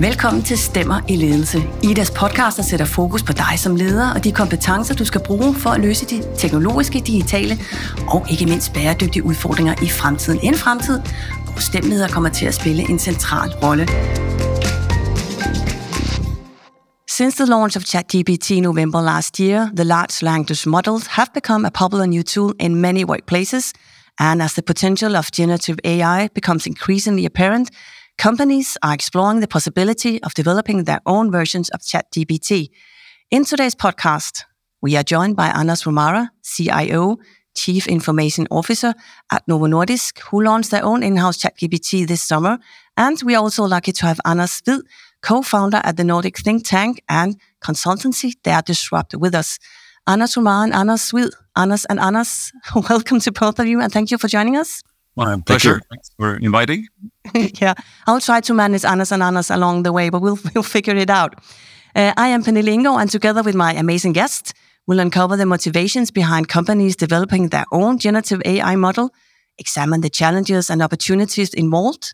Velkommen til Stemmer i Ledelse. Idas podcast, der sætter fokus på dig som leder og de kompetencer, du skal bruge for at løse de teknologiske, digitale og ikke mindst bæredygtige udfordringer i fremtiden. En fremtid, hvor stemmeleder kommer til at spille en central rolle. Since the launch of ChatGPT in November last year, the large language models have become a popular new tool in many workplaces. And as the potential of generative AI becomes increasingly apparent, companies are exploring the possibility of developing their own versions of ChatGPT. In today's podcast, we are joined by Anders Romare, CIO, Chief Information Officer at Novo Nordisk, who launched their own in-house ChatGPT this summer. And we are also lucky to have Anders Hvid, co-founder at the Nordic think tank and consultancy DareDisrupt with us. Anders Romare and Anders Hvid. Anders and Anders, welcome to both of you and thank you for joining us. My pleasure. Thanks for inviting. yeah, I'll try to manage Anders and Anders along the way, but we'll, we'll figure it out. Uh, I am Pernille Ingo, and together with my amazing guest, we'll uncover the motivations behind companies developing their own generative AI model, examine the challenges and opportunities involved.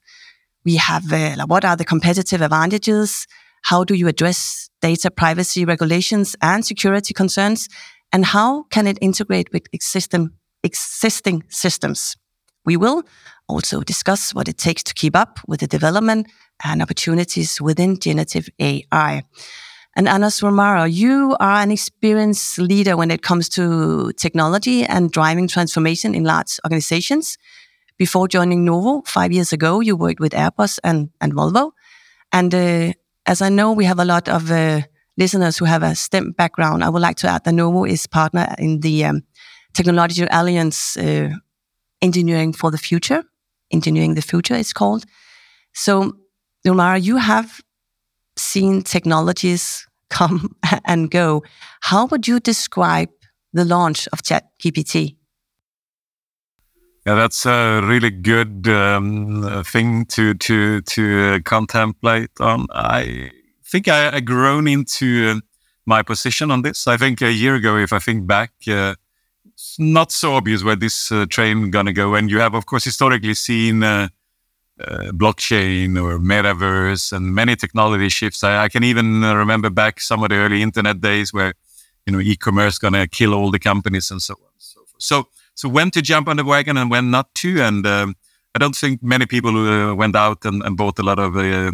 We have uh, what are the competitive advantages? How do you address data privacy regulations and security concerns? And how can it integrate with existing, existing systems? We will also discuss what it takes to keep up with the development and opportunities within generative AI. And Anders Romare, you are an experienced leader when it comes to technology and driving transformation in large organizations. Before joining Novo five years ago, you worked with Airbus and, and Volvo. And uh, as I know, we have a lot of uh, listeners who have a STEM background. I would like to add that Novo is partner in the um, Technology Alliance uh, Engineering for the Future. Engineering the Future is called. So, Romare, you have seen technologies come and go. How would you describe the launch of ChatGPT? Yeah, that's a really good um, thing to to to uh, contemplate on. I think I, I grown into uh, my position on this. I think a year ago, if I think back, uh, not so obvious where this uh, train gonna go. And you have, of course, historically seen uh, uh, blockchain or metaverse and many technology shifts. I, I can even remember back some of the early internet days where you know e-commerce gonna kill all the companies and so on. And So so so when to jump on the wagon and when not to. And um, I don't think many people uh, went out and, and, bought a lot of uh,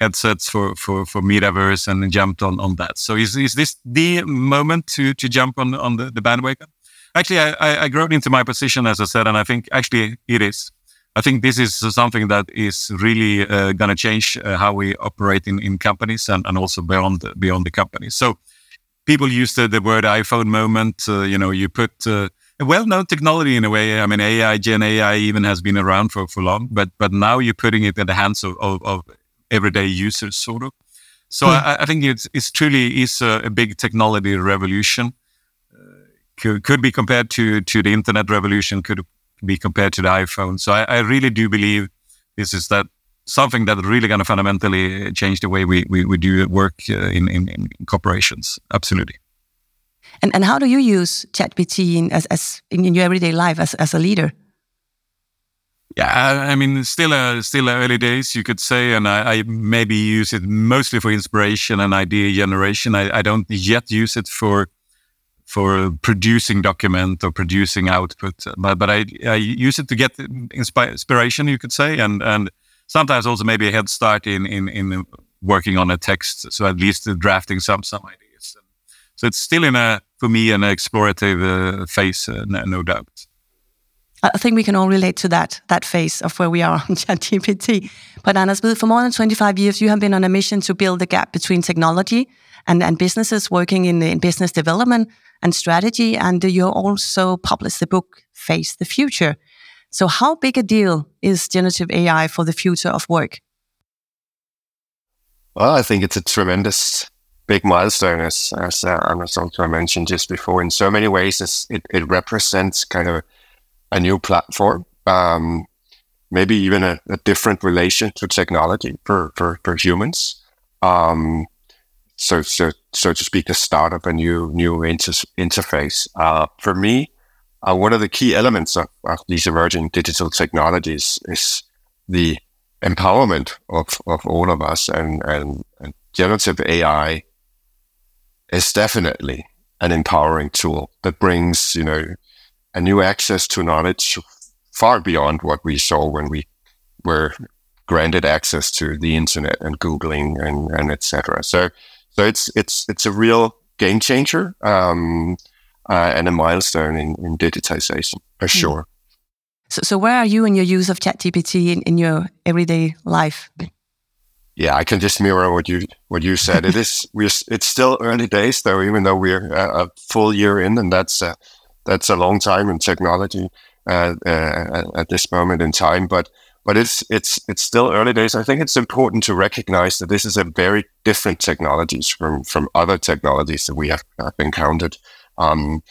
headsets for, for, for metaverse and jumped on, on that. So is, is this the moment to, to jump on, on the, the bandwagon? Actually, I, I, I grown into my position, as I said, and I think actually it is. I think this is something that is really uh, going to change uh, how we operate in, in companies and, and also beyond beyond the company. So people use the, the word iPhone moment. Uh, you know, you put uh, a well-known technology in a way. I mean, AI, Gen AI, even has been around for, for long, but but now you're putting it in the hands of, of, of everyday users, sort of. So hmm. I, I, think it's it's truly is a, a big technology revolution. Could, could be compared to to the internet revolution. Could be compared to the iPhone. So I, I really do believe this is that something that really going to fundamentally change the way we, we, we do work uh, in, in, in corporations. Absolutely. And and how do you use ChatGPT in, as, as in your everyday life as, as a leader? Yeah, I mean, still uh, still early days, you could say, and I, I, maybe use it mostly for inspiration and idea generation. I, I, don't yet use it for for producing document or producing output, but but I, I use it to get inspiration, you could say, and and sometimes also maybe a head start in in in working on a text, so at least drafting some some ideas. So it's still in a, for me, an explorative uh, phase, uh, no, no, doubt. I think we can all relate to that that phase of where we are on ChatGPT. But Anders, for more than 25 years, you have been on a mission to build the gap between technology and, and businesses working in, in business development and strategy. And you also published the book Face the Future. So, how big a deal is generative AI for the future of work? Well, I think it's a tremendous big milestone, as as uh, Anders also mentioned just before. In so many ways, it it represents kind of a new platform, um, maybe even a, a, different relation to technology for for, for humans. Um, so so so to speak, the start of a new new inter- interface. Uh, for me, uh, one of the key elements of, of these emerging digital technologies is the empowerment of, of all of us and, and, and generative AI is definitely an empowering tool that brings, you know, a new access to knowledge far beyond what we saw when we were granted access to the internet and Googling and, and etc. So, so it's, it's, it's a real game changer, um, uh, and a milestone in, in digitization for hmm. sure. So, so where are you in your use of ChatGPT in, in your everyday life? Yeah, I can just mirror what you what you said. it is we're it's still early days though, even though we're a, a full year in, and that's a, that's a long time in technology uh, uh, at this moment in time. But but it's it's it's still early days. I think it's important to recognize that this is a very different technologies from from other technologies that we have, have encountered. Um,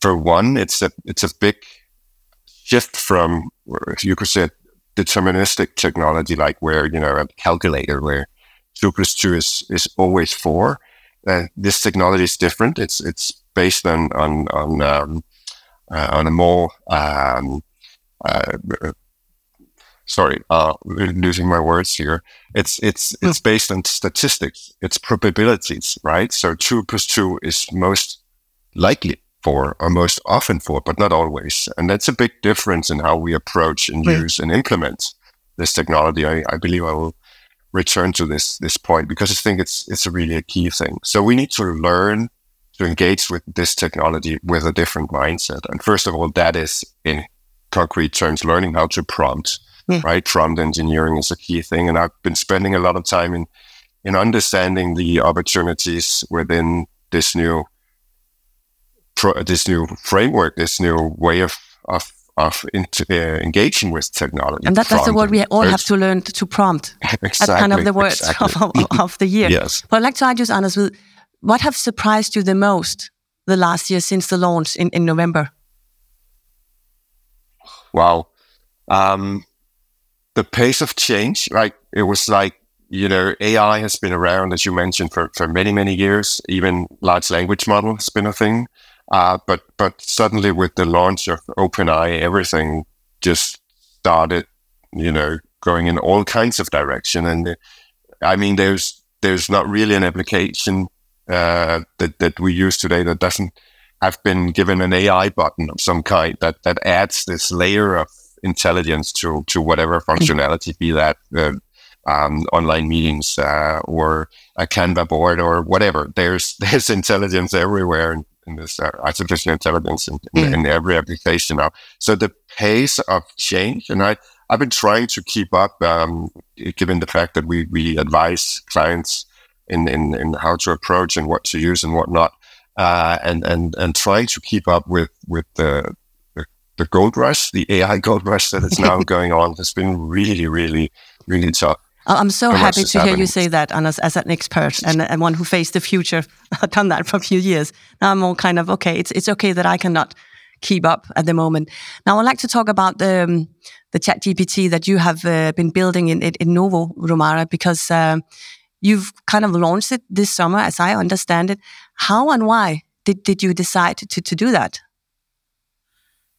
for one, it's a it's a big shift from, you could say, deterministic technology, like where, you know, a calculator where two plus two is, is always four. Uh, this technology is different. It's, it's based on, on, on, um, uh, on a more, um, uh, sorry, uh, losing my words here. It's, it's, hmm. it's based on statistics. It's probabilities, right? So two plus two is most likely for, or most often for, but not always. And that's a big difference in how we approach and right. use and implement this technology. I, I believe I will return to this this point because I think it's it's a really a key thing. So we need to learn to engage with this technology with a different mindset. And first of all, that is in concrete terms, learning how to prompt. Yeah. Right, prompt engineering is a key thing, and I've been spending a lot of time in in understanding the opportunities within this new pro- this new framework, this new way of of of uh, engaging with technology. And that, that's the word we all have to learn to, prompt. exactly. That's kind of the words exactly. of, of, the year. yes. But I'd like to ask you, Anders, what have surprised you the most the last year since the launch in, in November? Wow. Um, the pace of change, right? It was like, you know, AI has been around, as you mentioned, for, for many, many years. Even large language model has been a thing. Uh, but but suddenly with the launch of OpenAI, everything just started, you know, going in all kinds of direction. And I mean, there's there's not really an application uh, that that we use today that doesn't have been given an AI button of some kind that that adds this layer of intelligence to to whatever functionality, be that uh, um, online meetings uh, or a Canva board or whatever. There's there's intelligence everywhere, and in this uh, artificial intelligence in, in, mm. in, every application now. So the pace of change, and I, I've been trying to keep up, um, given the fact that we, we advise clients in, in, in how to approach and what to use and what not, uh, and, and, and trying to keep up with, with the, the, the gold rush, the AI gold rush that is now going on has been really, really, really tough. I'm so happy to hear you say that, Anders, as an expert and, and one who faced the future. I've done that for a few years. Now I'm all kind of okay. It's it's okay that I cannot keep up at the moment. Now I'd like to talk about the um, the Chat GPT that you have uh, been building in in, in Novo Romare because uh, you've kind of launched it this summer, as I understand it. How and why did did you decide to to do that?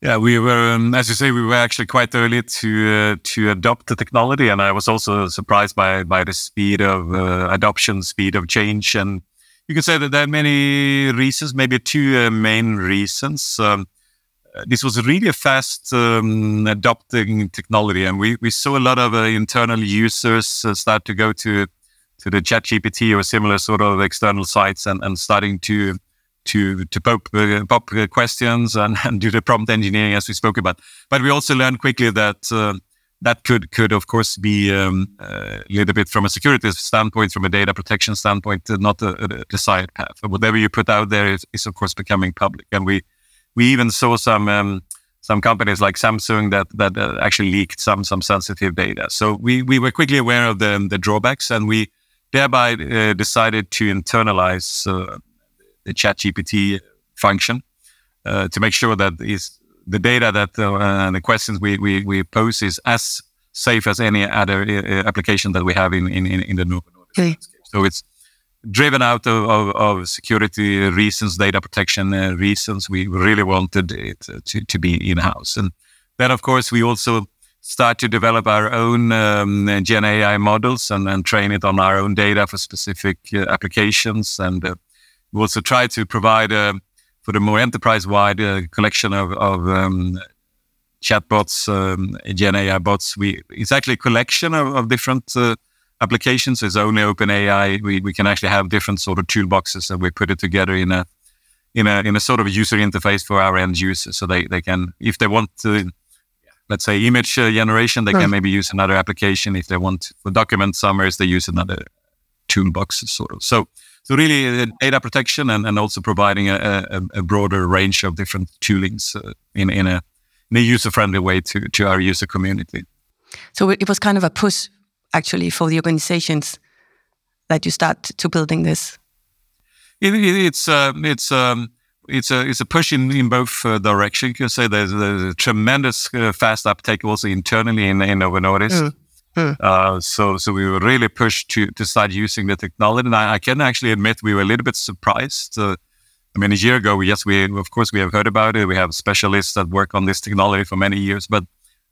Yeah, we were, um, as you say, we were actually quite early to uh, to adopt the technology, and I was also surprised by by the speed of uh, adoption, speed of change, and you can say that there are many reasons, maybe two uh, main reasons. Um, uh, this was really a fast um, adopting technology, and we, we saw a lot of uh, internal users uh, start to go to to the ChatGPT or similar sort of external sites and, and starting to to to pop, uh, pop questions and, and, do the prompt engineering as we spoke about. But we also learned quickly that uh, that could could of course be um, a little bit from a security standpoint, from a data protection standpoint, uh, not a, a desired path. Whatever you put out there is, is, of course becoming public, and we we even saw some. Um, some companies like Samsung that that uh, actually leaked some some sensitive data. So we we were quickly aware of the the drawbacks, and we thereby uh, decided to internalize the ChatGPT function uh, to make sure that is the data that uh, and the questions we, we, we pose is as safe as any other uh, application that we have in in, in the Novo okay. So it's driven out of, of, of, security reasons, data protection uh, reasons. We really wanted it to, to be in house, and then of course we also start to develop our own um, Gen AI models and, and train it on our own data for specific uh, applications. And uh, we also try to provide uh, for the more enterprise-wide uh, collection of, of um, chatbots, um, Gen AI bots. We it's actually a collection of, of different uh, applications. It's only OpenAI. We we can actually have different sort of toolboxes, and we put it together in a in a in a sort of user interface for our end users, so they they can if they want to. Let's say image uh, generation, they can maybe use another application. If they want for document summaries, they use another toolbox, sort of. So, so really, uh, data protection and, and also providing a, a, a broader range of different toolings uh, in in a in a user friendly way to, to our user community. So it was kind of a push actually for the organizations that you start to building this. It, it, it's uh, it's um, it's a it's a push in, in both uh, directions. You can say there's, there's a tremendous uh, fast uptake also internally in in Novo Nordisk. Mm. Mm. Uh, so so we were really pushed to to start using the technology, and I, I can actually admit we were a little bit surprised uh, I mean, a year ago, yes, we of course we have heard about it. We have specialists that work on this technology for many years, but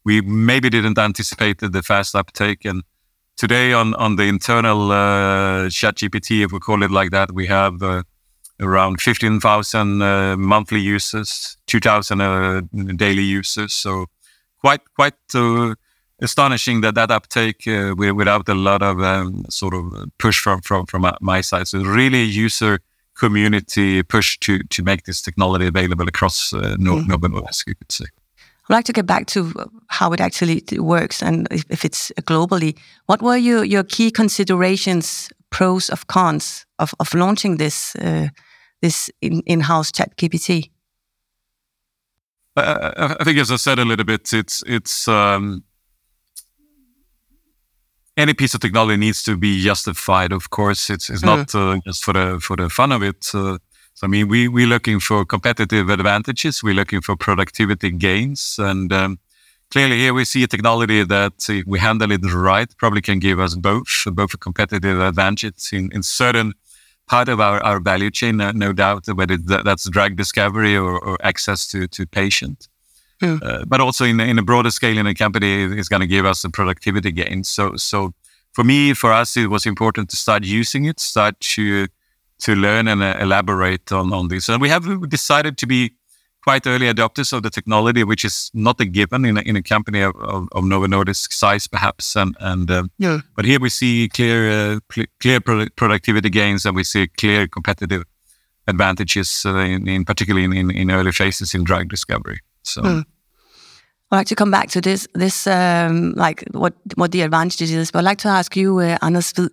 we maybe didn't anticipate the fast uptake. And today, on on the internal uh, Chat GPT, if we call it like that, we have uh, around fifteen thousand uh, monthly users, two thousand uh, daily users. So quite quite uh, astonishing that that uptake uh, without a lot of um, sort of push from from from my side. So really user community push to to make this technology available across uh, mm. Novo Nordisk, you could say. I'd like to get back to how it actually works and if, if it's globally. What were your, your key considerations, pros of cons of, of launching this uh, this in, in-house chat GPT? Uh, I think, as I said a little bit, it's it's um, any piece of technology needs to be justified. Of course, it's it's mm. not uh, just for the for the fun of it. Uh, so I mean, we we're looking for competitive advantages. We're looking for productivity gains, and um, clearly here we see a technology that if we handle it right, probably can give us both both a competitive advantage in in certain part of our, our value chain, no doubt, whether that's drug discovery or, or access to to patient. Uh, but also in, in a broader scale in a company, it's going to give us a productivity gain. So, so for me, for us, it was important to start using it, start to to learn and uh, elaborate on, on this. And we have decided to be quite early adopters of the technology, which is not a given in a, in a company of, of, of Novo Nordisk size, perhaps. And and um, yeah. but here we see clear uh, clear productivity gains, and we see clear competitive advantages, uh, in, in particularly in, in, in early phases in drug discovery. So. Hmm. I'd like to come back to this, this um, like what what the advantages is. But I'd like to ask you, uh, Anders, you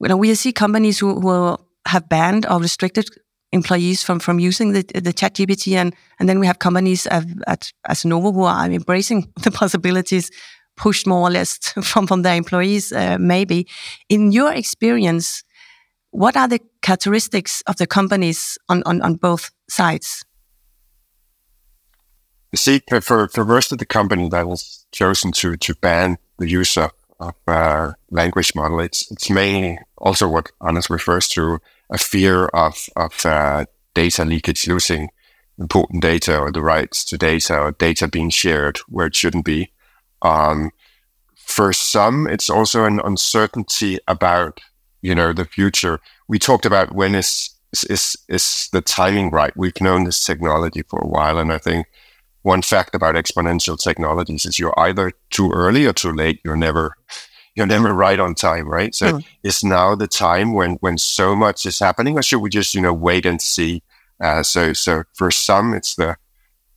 know, we see companies who, who have banned or restricted employees from from using the the Chat GPT, and and then we have companies at, at as Novo who are embracing the possibilities pushed more or less from from their employees. Uh, maybe, in your experience, what are the characteristics of the companies on on, on both sides? see, for, for most of the company that was chosen to, to ban the use of, of uh, language model, it's, it's mainly also what Anders refers to a fear of, of uh, data leakage, losing important data or the rights to data or data being shared where it shouldn't be. Um, for some, it's also an uncertainty about, you know, the future. We talked about when is, is, is the timing right? We've known this technology for a while. And I think one fact about exponential technologies is you're either too early or too late. You're never you're never right on time, right? So mm. is now the time when when so much is happening, or should we just you know wait and see? Uh, so so for some, it's the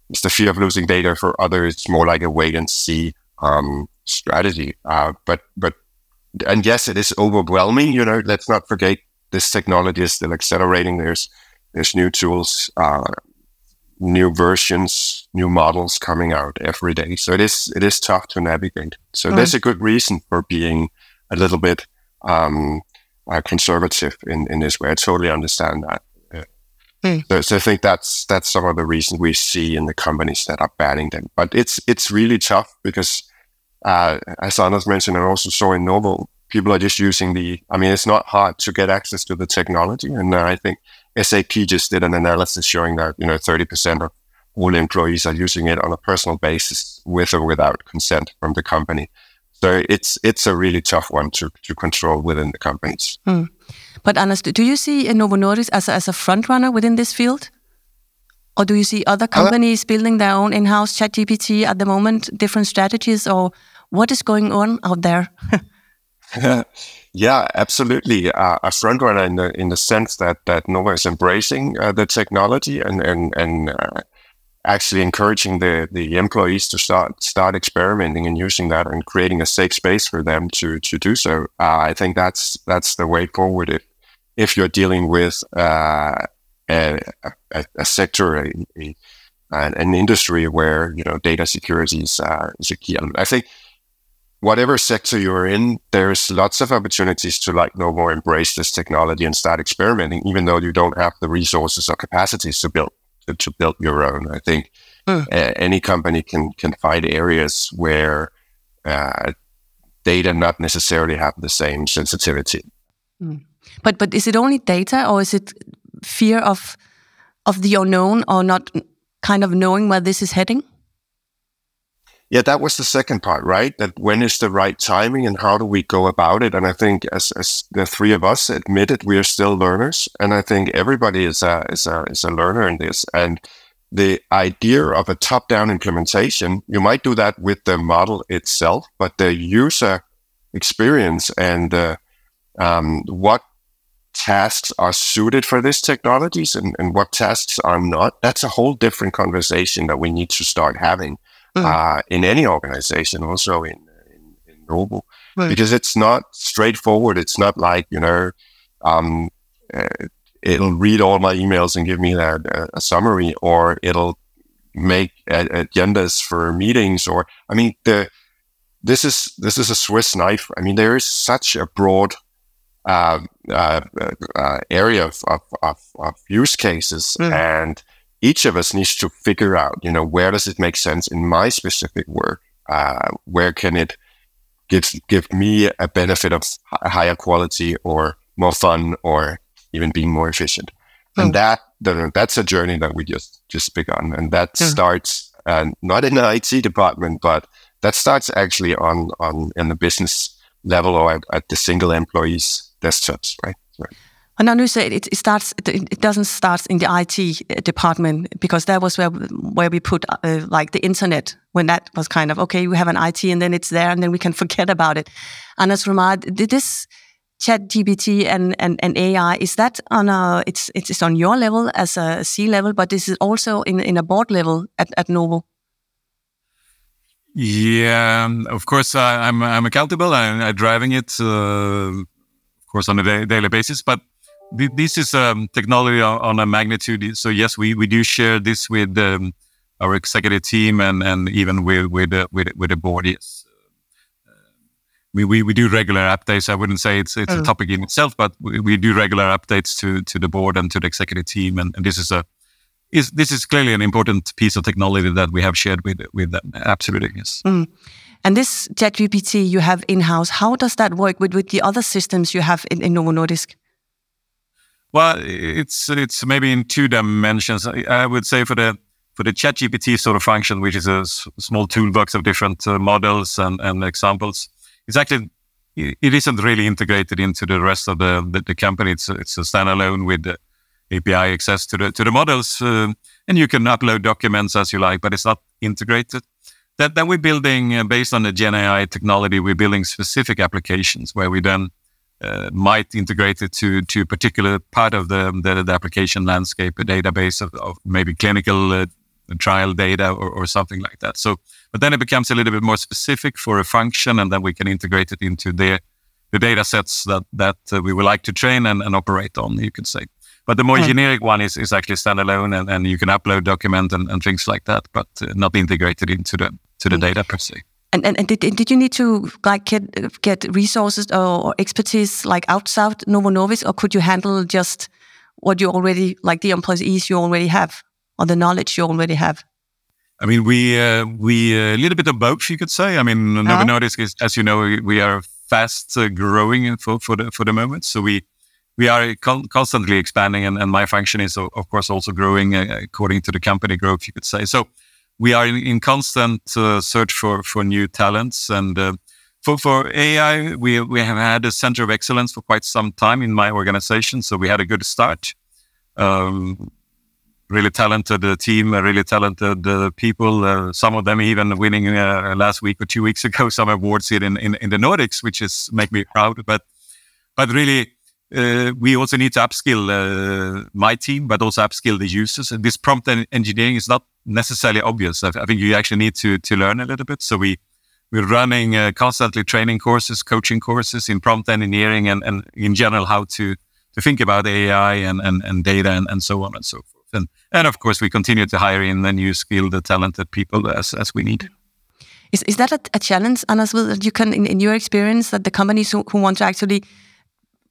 it's the fear of losing data. For others, it's more like a wait and see um, strategy. Uh, but but and yes, it is overwhelming. You know, let's not forget this technology is still accelerating. There's there's new tools uh, new versions, new models coming out every day. So it is it is tough to navigate. So mm. there's a good reason for being a little bit um, uh, conservative in, in this way. I totally understand that. Mm. So, so, I think that's that's some of the reasons we see in the companies that are banning them. But it's it's really tough because, uh, as Anders mentioned, I also saw in Novo, people are just using the. I mean, it's not hard to get access to the technology, and I think SAP just did an analysis showing that you know 30% of all employees are using it on a personal basis with or without consent from the company. So it's it's a really tough one to, to control within the companies. Mm. But Anders, do you see Novo Nordisk as a, as a front runner within this field? Or do you see other companies uh, building their own in-house chat GPT at the moment, different strategies, or what is going on out there? yeah, absolutely. Uh, a front runner in the in the sense that that Novo is embracing uh, the technology and and and uh, actually encouraging the the employees to start start experimenting and using that and creating a safe space for them to to do so. Uh, I think that's that's the way forward if if you're dealing with uh, a, a, a, sector, a, a, an industry where you know data security is uh, is a key element. I think whatever sector you're in, there's lots of opportunities to like no more embrace this technology and start experimenting, even though you don't have the resources or capacities to build to, to build your own. I think mm. uh, any company can can find areas where uh, data not necessarily have the same sensitivity. Mm. But but is it only data, or is it fear of of the unknown, or not kind of knowing where this is heading? Yeah, that was the second part, right? That when is the right timing and how do we go about it? And I think as, as the three of us admitted, we are still learners. And I think everybody is a, is a, is a learner in this. And the idea of a top down implementation, you might do that with the model itself, but the user experience and uh, um, what tasks are suited for these technologies and, and what tasks are not, that's a whole different conversation that we need to start having mm. uh, in any organization, also in, in, in Novo, right. because it's not straightforward. It's not like, you know, um, uh, it'll read all my emails and give me a, a summary, or it'll make agendas for meetings, or I mean, the this is this is a Swiss knife. I mean, there is such a broad uh, uh, uh, area of, of, of, of, use cases, mm. and each of us needs to figure out, you know, where does it make sense in my specific work? Uh, where can it give give me a benefit of higher quality or more fun or even being more efficient? And that that's a journey that we just just begun, and that mm. starts uh, not in the IT department, but that starts actually on on in the business level or at, at the single employees desktops, right? right. And now you say it, it starts. It, doesn't start in the IT department because that was where where we put uh, like the internet when that was kind of okay. We have an IT and then it's there and then we can forget about it. Anders Romare, did this chat GPT and, and, and AI, is that on a, it's, it's on your level as a C level, but this is also in, in a board level at, at Novo? Yeah, of course, I, am I'm, I'm accountable. I'm, I'm driving it, uh, of course, on a da daily basis. But this is um, technology on, on, a magnitude. So yes, we, we do share this with um, our executive team and, and even with with uh, with, with the board. Yes, uh, we, we we do regular updates. I wouldn't say it's it's a topic in itself, but we, we do regular updates to to the board and to the executive team. And, and this is a is this is clearly an important piece of technology that we have shared with with them. Absolutely, yes. Mm. And this ChatGPT you have in house, how does that work with, with the other systems you have in, in Novo Nordisk? Well, it's it's maybe in two dimensions. I would say for the for the ChatGPT sort of function, which is a small toolbox of different uh, models and, and examples, it's actually it isn't really integrated into the rest of the the, the company. It's it's a standalone with API access to the to the models, uh, and you can upload documents as you like, but it's not integrated. That then we're building uh, based on the Gen AI technology. We're building specific applications where we then uh, might integrate it to to a particular part of the the, the application landscape, a database of, of maybe clinical uh, trial data or, or something like that. So, but then it becomes a little bit more specific for a function, and then we can integrate it into the the data sets that that uh, we would like to train and, and operate on. You could say. But the more mm. generic one is, is actually standalone and, and you can upload document and, and things like that, but uh, not integrated into the to the mm. data per se. And, and, and did, did you need to like get get resources or, or expertise like outside Novo Nordisk, or could you handle just what you already like the employees you already have or the knowledge you already have? I mean, we uh, we uh, a little bit of both, you could say. I mean, Novo uh-huh. Nordisk is, as you know, we are fast uh, growing for for the for the moment. So we we are con- constantly expanding, and, and, my function is, of course, also growing uh, according to the company growth, you could say. So we are in, in constant uh, search for for new talents, and uh, for for AI, we we have had a center of excellence for quite some time in my organization. So we had a good start. Um, really talented uh, team, uh, really talented uh, people. Some of them even winning last week or two weeks ago some awards here in, in, in the Nordics, which is make me proud. But but really, we also need to upskill my team, but also upskill the users. And this prompt engineering is not necessarily obvious. I, think you actually need to to learn a little bit. So we we're running uh, constantly training courses, coaching courses in prompt engineering, and, and in general how to to think about AI and, and, and data and, and so on and so forth. And, and of course, we continue to hire in the new skilled, talented people as, as we need. Is, is that a, a challenge, Anders, that you can, in, in your experience, that the companies who, who want to actually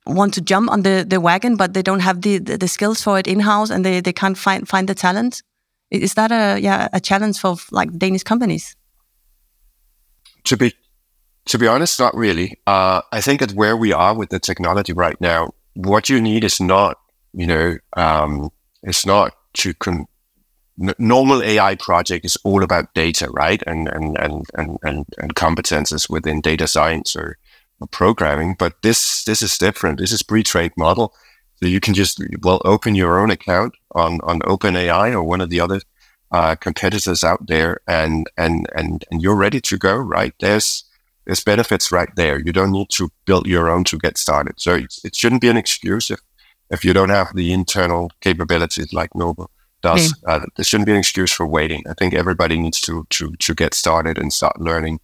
want to jump on the, the wagon, but they don't have the, the, the skills for it in-house and they, they can't find, find the talent? Is that a, yeah, a challenge for like Danish companies? To be to be honest, not really. Uh, I think at where we are with the technology right now, what you need is not, you know, um, it's not to con- normal AI project is all about data, right? And and and and and, and competences within data science or, or, programming. But this this is different. This is pre-trained model, so you can just well open your own account on on OpenAI or one of the other uh, competitors out there, and and and and you're ready to go, right? There's there's benefits right there. You don't need to build your own to get started. So it shouldn't be an excuse if if you don't have the internal capabilities like Novo does, yeah. uh, there shouldn't be an excuse for waiting. I think everybody needs to to to get started and start learning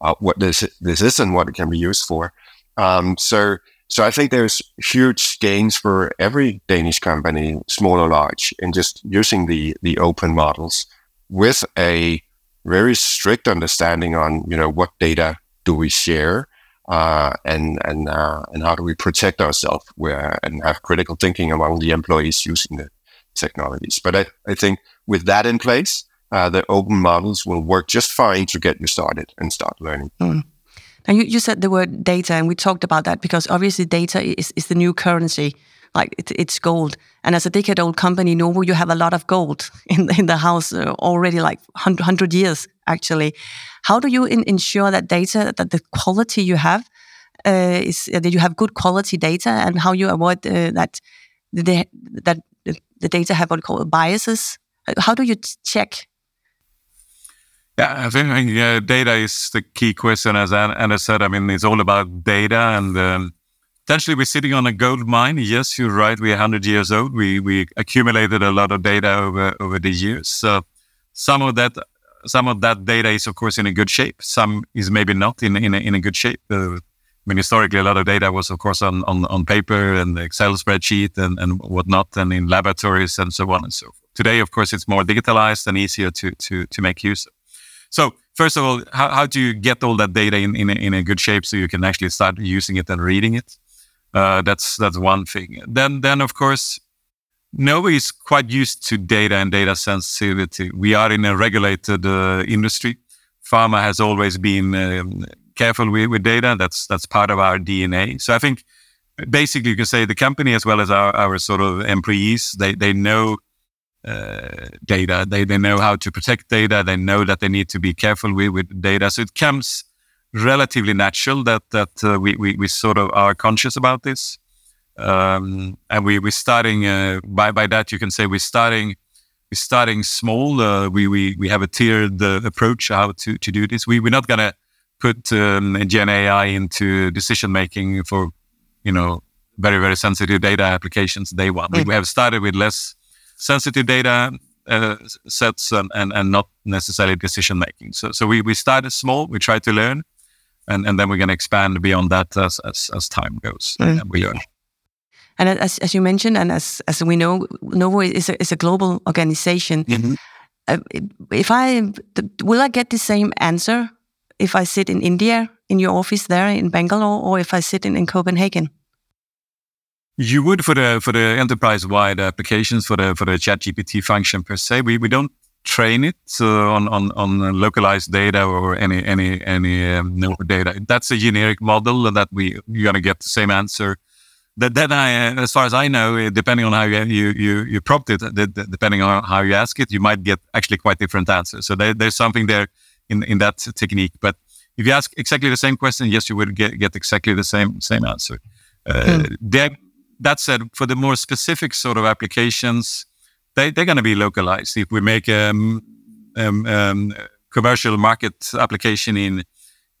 uh, what this this is and what it can be used for. Um, so so I think there's huge gains for every Danish company, small or large, in just using the the open models with a very strict understanding on you know what data do we share uh, and and uh, and how do we protect ourselves where and have critical thinking among the employees using the technologies. But I, I think with that in place, uh, the open models will work just fine to get you started and start learning. Mm. Now you, you said the word data, and we talked about that because obviously data is, is the new currency. Like it, it's gold, and as a decade-old company, Novo, you have a lot of gold in in the house uh, already, like hundred years actually. How do you in, ensure that data, that the quality you have uh, is uh, that you have good quality data, and how you avoid uh, that the, that the data have what we call biases? How do you check? Yeah, I think uh, data is the key question. As Anna said, I mean, it's all about data, and um, essentially we're sitting on a gold mine. Yes, you're right. We're 100 years old. We we accumulated a lot of data over over the years. So some of that some of that data is, of course, in a good shape. Some is maybe not in in a, in a good shape. Uh, I mean, historically, a lot of data was, of course, on on, on paper and Excel spreadsheet and, and whatnot, and in laboratories and so on and so forth. Today, of course, it's more digitalized and easier to to to make use of. So, first of all, how, how do you get all that data in in a, in a good shape so you can actually start using it and reading it? Uh, that's that's one thing. Then then of course Novo is quite used to data and data sensitivity. We are in a regulated uh, industry. Pharma has always been um, careful with, with, data. That's that's part of our DNA. So I think basically you can say the company as well as our, our sort of employees, they they know uh, data. They they know how to protect data. They know that they need to be careful with, with data. So it comes relatively natural that that uh, we, we we sort of are conscious about this um, and we we're starting uh, by by that you can say we're starting we're starting small. Uh, we we we have a tiered uh, approach how to to do this. We we're not gonna put um, Gen AI into decision making for you know very very sensitive data applications day one. Mm. We have started with less sensitive data uh, sets and, and and not necessarily decision making. So so we we started small. We try to learn. And, and then we're going to expand beyond that as, as, as time goes mm. and we learn. And as, as you mentioned, and as, as we know, Novo is a, is a global organization. Mm-hmm. Uh, if I will I get the same answer if I sit in India in your office there in Bangalore, or if I sit in, in Copenhagen? You would for the for the enterprise wide applications for the for the Chat GPT function per se. We we don't train it uh, on on on localized data or any any any um, data. That's a generic model that we you're gonna get the same answer that then I, as far as I know, depending on how you you you, prompt it, depending on how you ask it, you might get actually quite different answers. So there, there's something there in in that technique. But if you ask exactly the same question, yes, you would get get exactly the same same answer. Uh, mm. That said, for the more specific sort of applications, they they're going to be localized. If we make a um, um, um, commercial market application in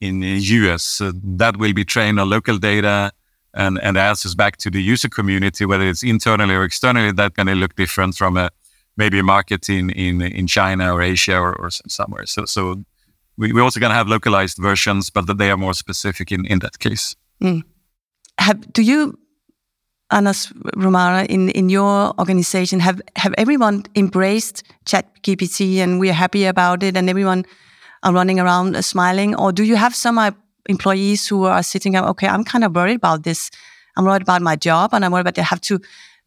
in the US, uh, that will be trained on local data and, and answers back to the user community, whether it's internally or externally, that going to look different from a maybe a market in in, in China or Asia or, or somewhere. So so we, we're also going to have localized versions, but they are more specific in, in that case. Mm. Have, do you, Anders Romare, in, in your organization, have, have everyone embraced ChatGPT and we're happy about it and everyone are running around uh, smiling? Or do you have some uh, employees who are sitting up, okay, I'm kind of worried about this. I'm worried about my job and I'm worried about they have to,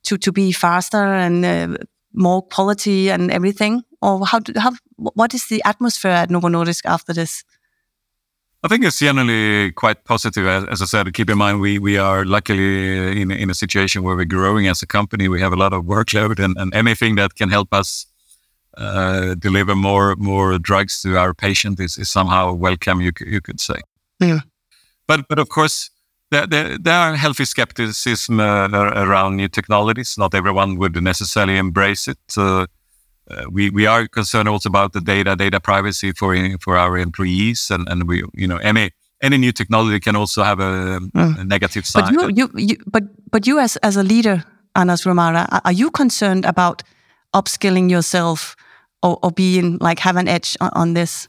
to, to be faster and uh, more quality and everything? Or how, do, how, what is the atmosphere at Novo Nordisk after this? I think it's generally quite positive. As, I said, keep in mind we we are luckily in in a situation where we're growing as a company. We have a lot of workload, and, and anything that can help us uh, deliver more more drugs to our patient is, is somehow welcome. You you could say. Yeah. But but of course, there, there, there are healthy skepticism uh, around new technologies. Not everyone would necessarily embrace it. Uh, uh, we we are concerned also about the data data privacy for for our employees, and, and we you know any any new technology can also have a, mm. a negative side. But you, you, you but but you as as a leader, Anders Romare, are you concerned about upskilling yourself or, or being like have an edge on, on this?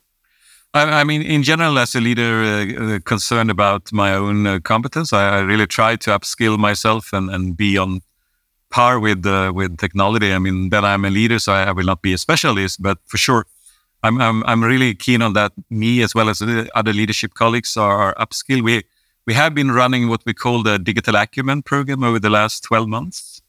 I, I, mean, in general, as a leader, uh, uh, concerned about my own uh, competence, I, I, really try to upskill myself and, and be on par with uh, with technology. I mean, that I'm a leader, so I, I, will not be a specialist, but for sure, I'm, I'm I'm really keen on that. Me as well as other leadership colleagues are upskill. We we have been running what we call the digital acumen program over the last 12 months.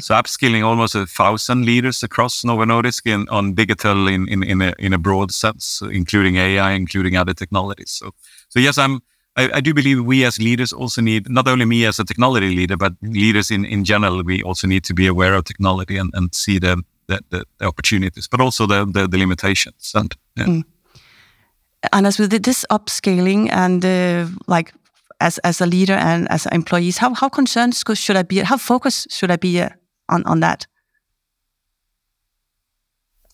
So upskilling almost a thousand leaders across Novo Nordisk in, on digital in, in, in, a, in a broad sense, including AI, including other technologies. So, so yes, I'm, I, I, do believe we as leaders also need, not only me as a technology leader, but leaders in, in general, we also need to be aware of technology and, and see the, the, the, the opportunities, but also the, the, the limitations. And, yeah. mm. and as with this upscaling and uh, like as as a leader and as employees, how how concerned should I be? How focused should I be uh, on on that?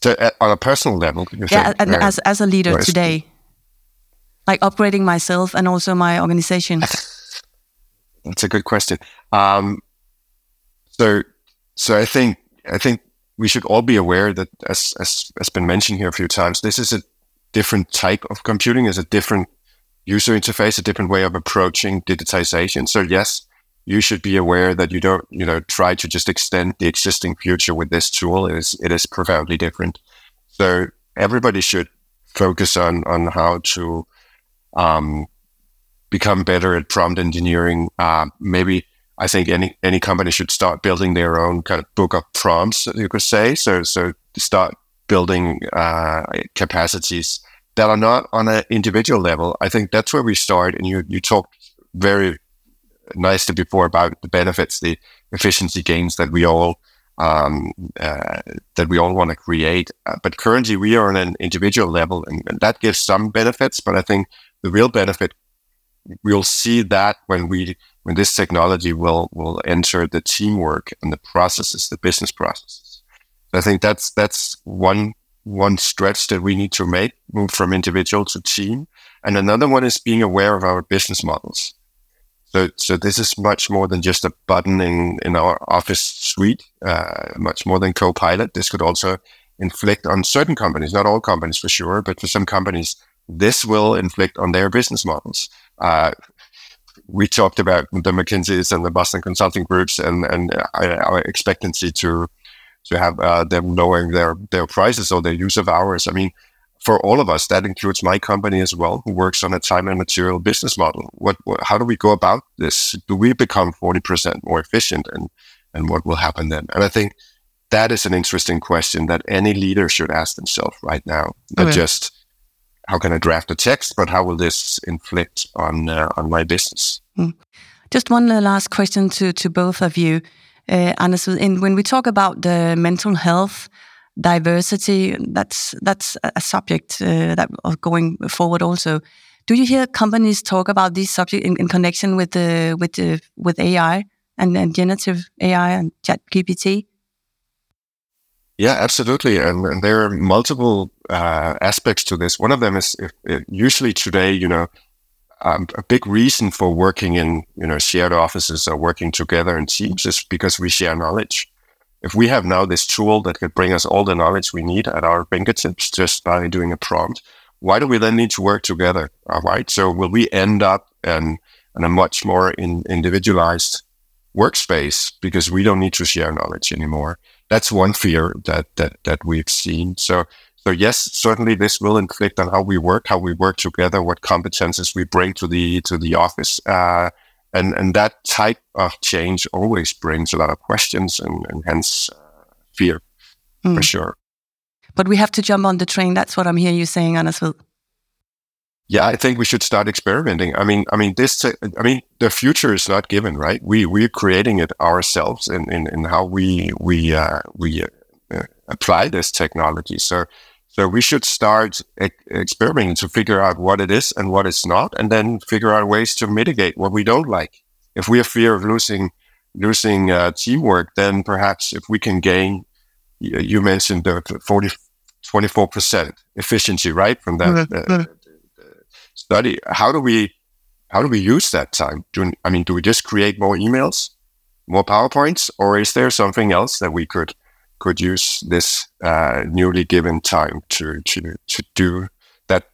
So, uh, on a personal level, yeah, and as as a leader today, like upgrading myself and also my organization. That's a good question. Um, so, so I think I think we should all be aware that, as as has been mentioned here a few times, this is a different type of computing. is a different user interface, a different way of approaching digitization. So yes, you should be aware that you don't, you know, try to just extend the existing future with this tool. It is, it is profoundly different. So everybody should focus on, on how to, um, become better at prompt engineering. Uh, maybe I think any, any company should start building their own kind of book of prompts, you could say. So, so start building, uh, capacities that are not on an individual level. I think that's where we start. And you, you talked very nicely before about the benefits, the efficiency gains that we all um, uh, that we all want to create. Uh, but currently, we are on an individual level, and, and, that gives some benefits. But I think the real benefit we'll see that when we when this technology will will enter the teamwork and the processes, the business processes. I think that's that's one one stretch that we need to make, move from individual to team. And another one is being aware of our business models. So, so this is much more than just a button in, in our office suite, uh, much more than Copilot. This could also inflict on certain companies, not all companies for sure, but for some companies, this will inflict on their business models. Uh, we talked about the McKinsey's and the Boston Consulting Groups and, and uh, our expectancy to to have uh, them lowering their their prices or their use of hours. I mean, for all of us, that includes my company as well, who works on a time and material business model. What, what how do we go about this? Do we become forty percent more efficient, and and what will happen then? And I think that is an interesting question that any leader should ask themselves right now. Not okay. just how can I draft a text, but how will this inflict on uh, on my business? Mm. Just one last question to, to both of you. Uh, Anders, in, when we talk about the mental health, diversity, that's that's a subject uh, that going forward also. Do you hear companies talk about these subjects in, in connection with the with the with AI and, and generative AI and Chat GPT? Yeah, absolutely. And, and there are multiple uh, aspects to this. One of them is if, if usually today, you know, um, a big reason for working in, you know, shared offices or working together in teams is because we share knowledge. If we have now this tool that could bring us all the knowledge we need at our fingertips just by doing a prompt, why do we then need to work together? All right. So will we end up in, in a much more in, individualized workspace because we don't need to share knowledge anymore? That's one fear that, that, that we've seen. So, so yes, certainly this will inflict on how we work, how we work together, what competences we bring to the, to the office. Uh, and, and that type of change always brings a lot of questions and, and hence uh, fear mm. for sure. But we have to jump on the train. That's what I'm hearing you saying, Anders. Yeah, I think we should start experimenting. I mean, I mean, this. I mean, the future is not given, right? We we're creating it ourselves in in, in how we we uh, we uh, apply this technology. So so we should start e- experimenting to figure out what it is and what it's not, and then figure out ways to mitigate what we don't like. If we have fear of losing losing uh, teamwork, then perhaps if we can gain you mentioned the 40, 24% efficiency, right? From that mm-hmm. Study. How do we, how do we use that time? Do, I mean, do we just create more emails, more PowerPoints, or is there something else that we could, could use this uh, newly given time to, to, to do that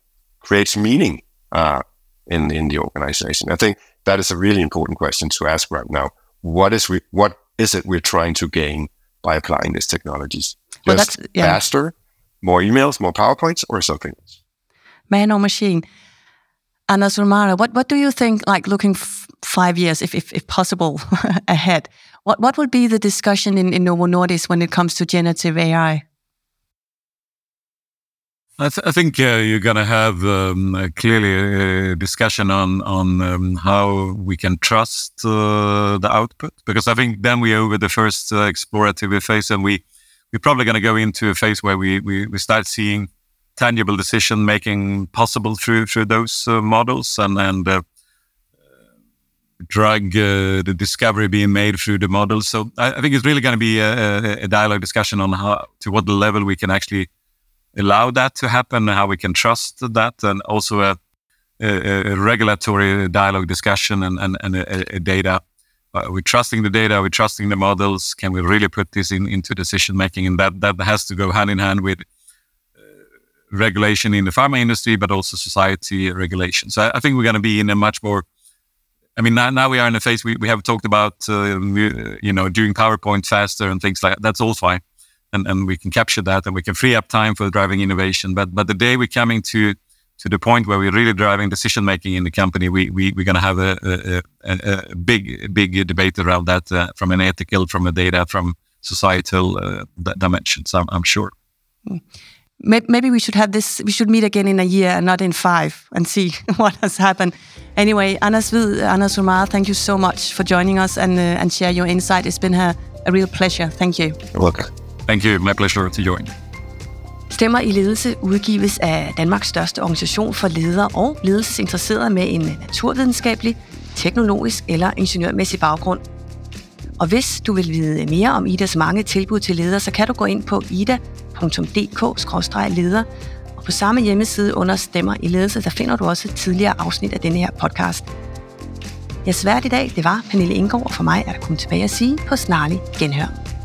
creates meaning uh, in, in the organization? I think that is a really important question to ask right now. What is we, what is it we're trying to gain by applying these technologies? Well, Just yeah. faster, more emails, more PowerPoints, or something else? Man or machine? Anders Romare, what, what do you think, like looking five years, if, if, if possible, ahead, what, what would be the discussion in, in Novo Nordisk when it comes to generative AI? I, th- I, think uh, you're going to have um, clearly a discussion on on um, how we can trust uh, the output because I think then we are over the first uh, explorative phase and we we're probably going to go into a phase where we, we, we start seeing tangible decision making possible through through those uh, models and and uh, drug uh, the discovery being made through the models. So I, I think it's really going to be a, a dialogue discussion on how to what level we can actually allow that to happen, how we can trust that, and also a, a, a regulatory dialogue discussion and, and, and a, data. Uh, we're trusting the data, we're trusting the models. Can we really put this in, into decision making? And that, that has to go hand in hand with regulation in the pharma industry, but also society regulation. So I, think we're going to be in a much more I mean, now, now we are in a phase we, we have talked about, uh, you know, doing PowerPoint faster and things like that. That's all fine and, and we can capture that and we can free up time for driving innovation. But but the day we're coming to to the point where we're really driving decision making in the company, we, we we're going to have a, a, a, a, big big debate around that uh, from an ethical, from a data, from societal uh, dimensions. I'm, I'm sure. Hmm. Maybe we should have this. We should meet again in a year and not in five, and see what has happened. Anyway, Anders Hvid, Anders Sulmara, thank you so much for joining us and uh, and share your insight. It's been a, a real pleasure. Thank you. You're welcome. Thank you. My pleasure to join. Stemmer i ledelse udgives af Danmarks største organisation for ledere og ledelsesinteresserede med en naturvidenskabelig, teknologisk eller ingeniørmæssig baggrund. Og hvis du vil vide mere om Idas mange tilbud til ledere, så kan du gå ind på ida.dk-leder, og på samme hjemmeside under Stemmer i ledelse, der finder du også et tidligere afsnit af denne her podcast. Jeg svært i dag, det var Pernille Indgaard, og for mig er der kun tilbage at sige på snarlig genhør.